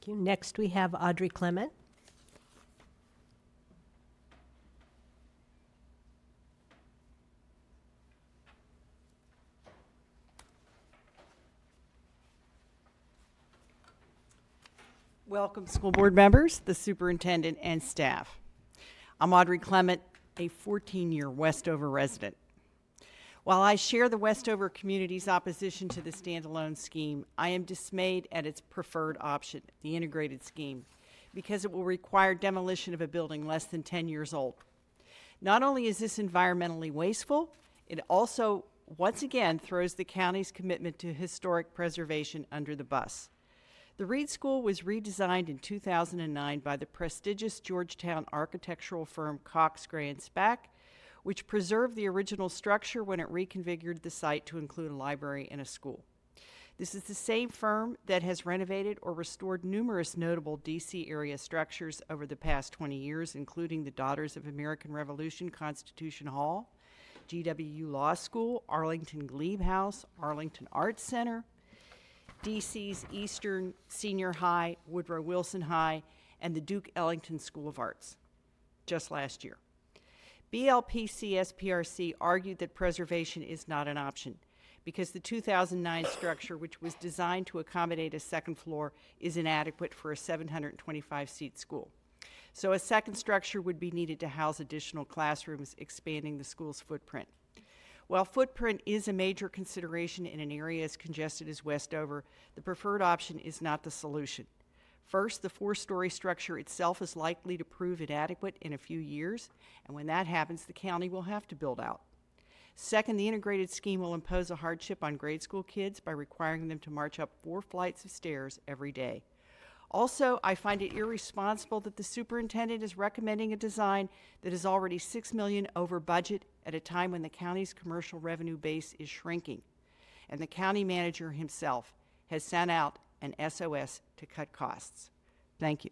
Thank you. Next, we have Audrey Clement. Welcome, school board members, the superintendent, and staff. I'm Audrey Clement, a 14-year Westover resident. While I share the Westover community's opposition to the standalone scheme, I am dismayed at its preferred option, the integrated scheme, because it will require demolition of a building less than 10 years old. Not only is this environmentally wasteful, it also, once again, throws the county's commitment to historic preservation under the bus. The Reed School was redesigned in 2009 by the prestigious Georgetown architectural firm Cox Graae and Spack, which preserved the original structure when it reconfigured the site to include a library and a school. This is the same firm that has renovated or restored numerous notable DC area structures over the past 20 years, including the Daughters of American Revolution Constitution Hall, GWU Law School, Arlington Glebe House, Arlington Arts Center, DC's Eastern Senior High, Woodrow Wilson High, and the Duke Ellington School of Arts, just last year. BLPCSPRC argued that preservation is not an option because the 2009 structure, which was designed to accommodate a second floor, is inadequate for a 725 seat school. So, a second structure would be needed to house additional classrooms, expanding the school's footprint. While footprint is a major consideration in an area as congested as Westover, the preferred option is not the solution. First, the four story structure itself is likely to prove inadequate in a few years, and when that happens, the county will have to build out. Second, the integrated scheme will impose a hardship on grade school kids by requiring them to march up four flights of stairs every day. Also, I find it irresponsible that the superintendent is recommending a design that is already 6 million over budget at a time when the county's commercial revenue base is shrinking. And the county manager himself has sent out an SOS to cut costs. Thank you.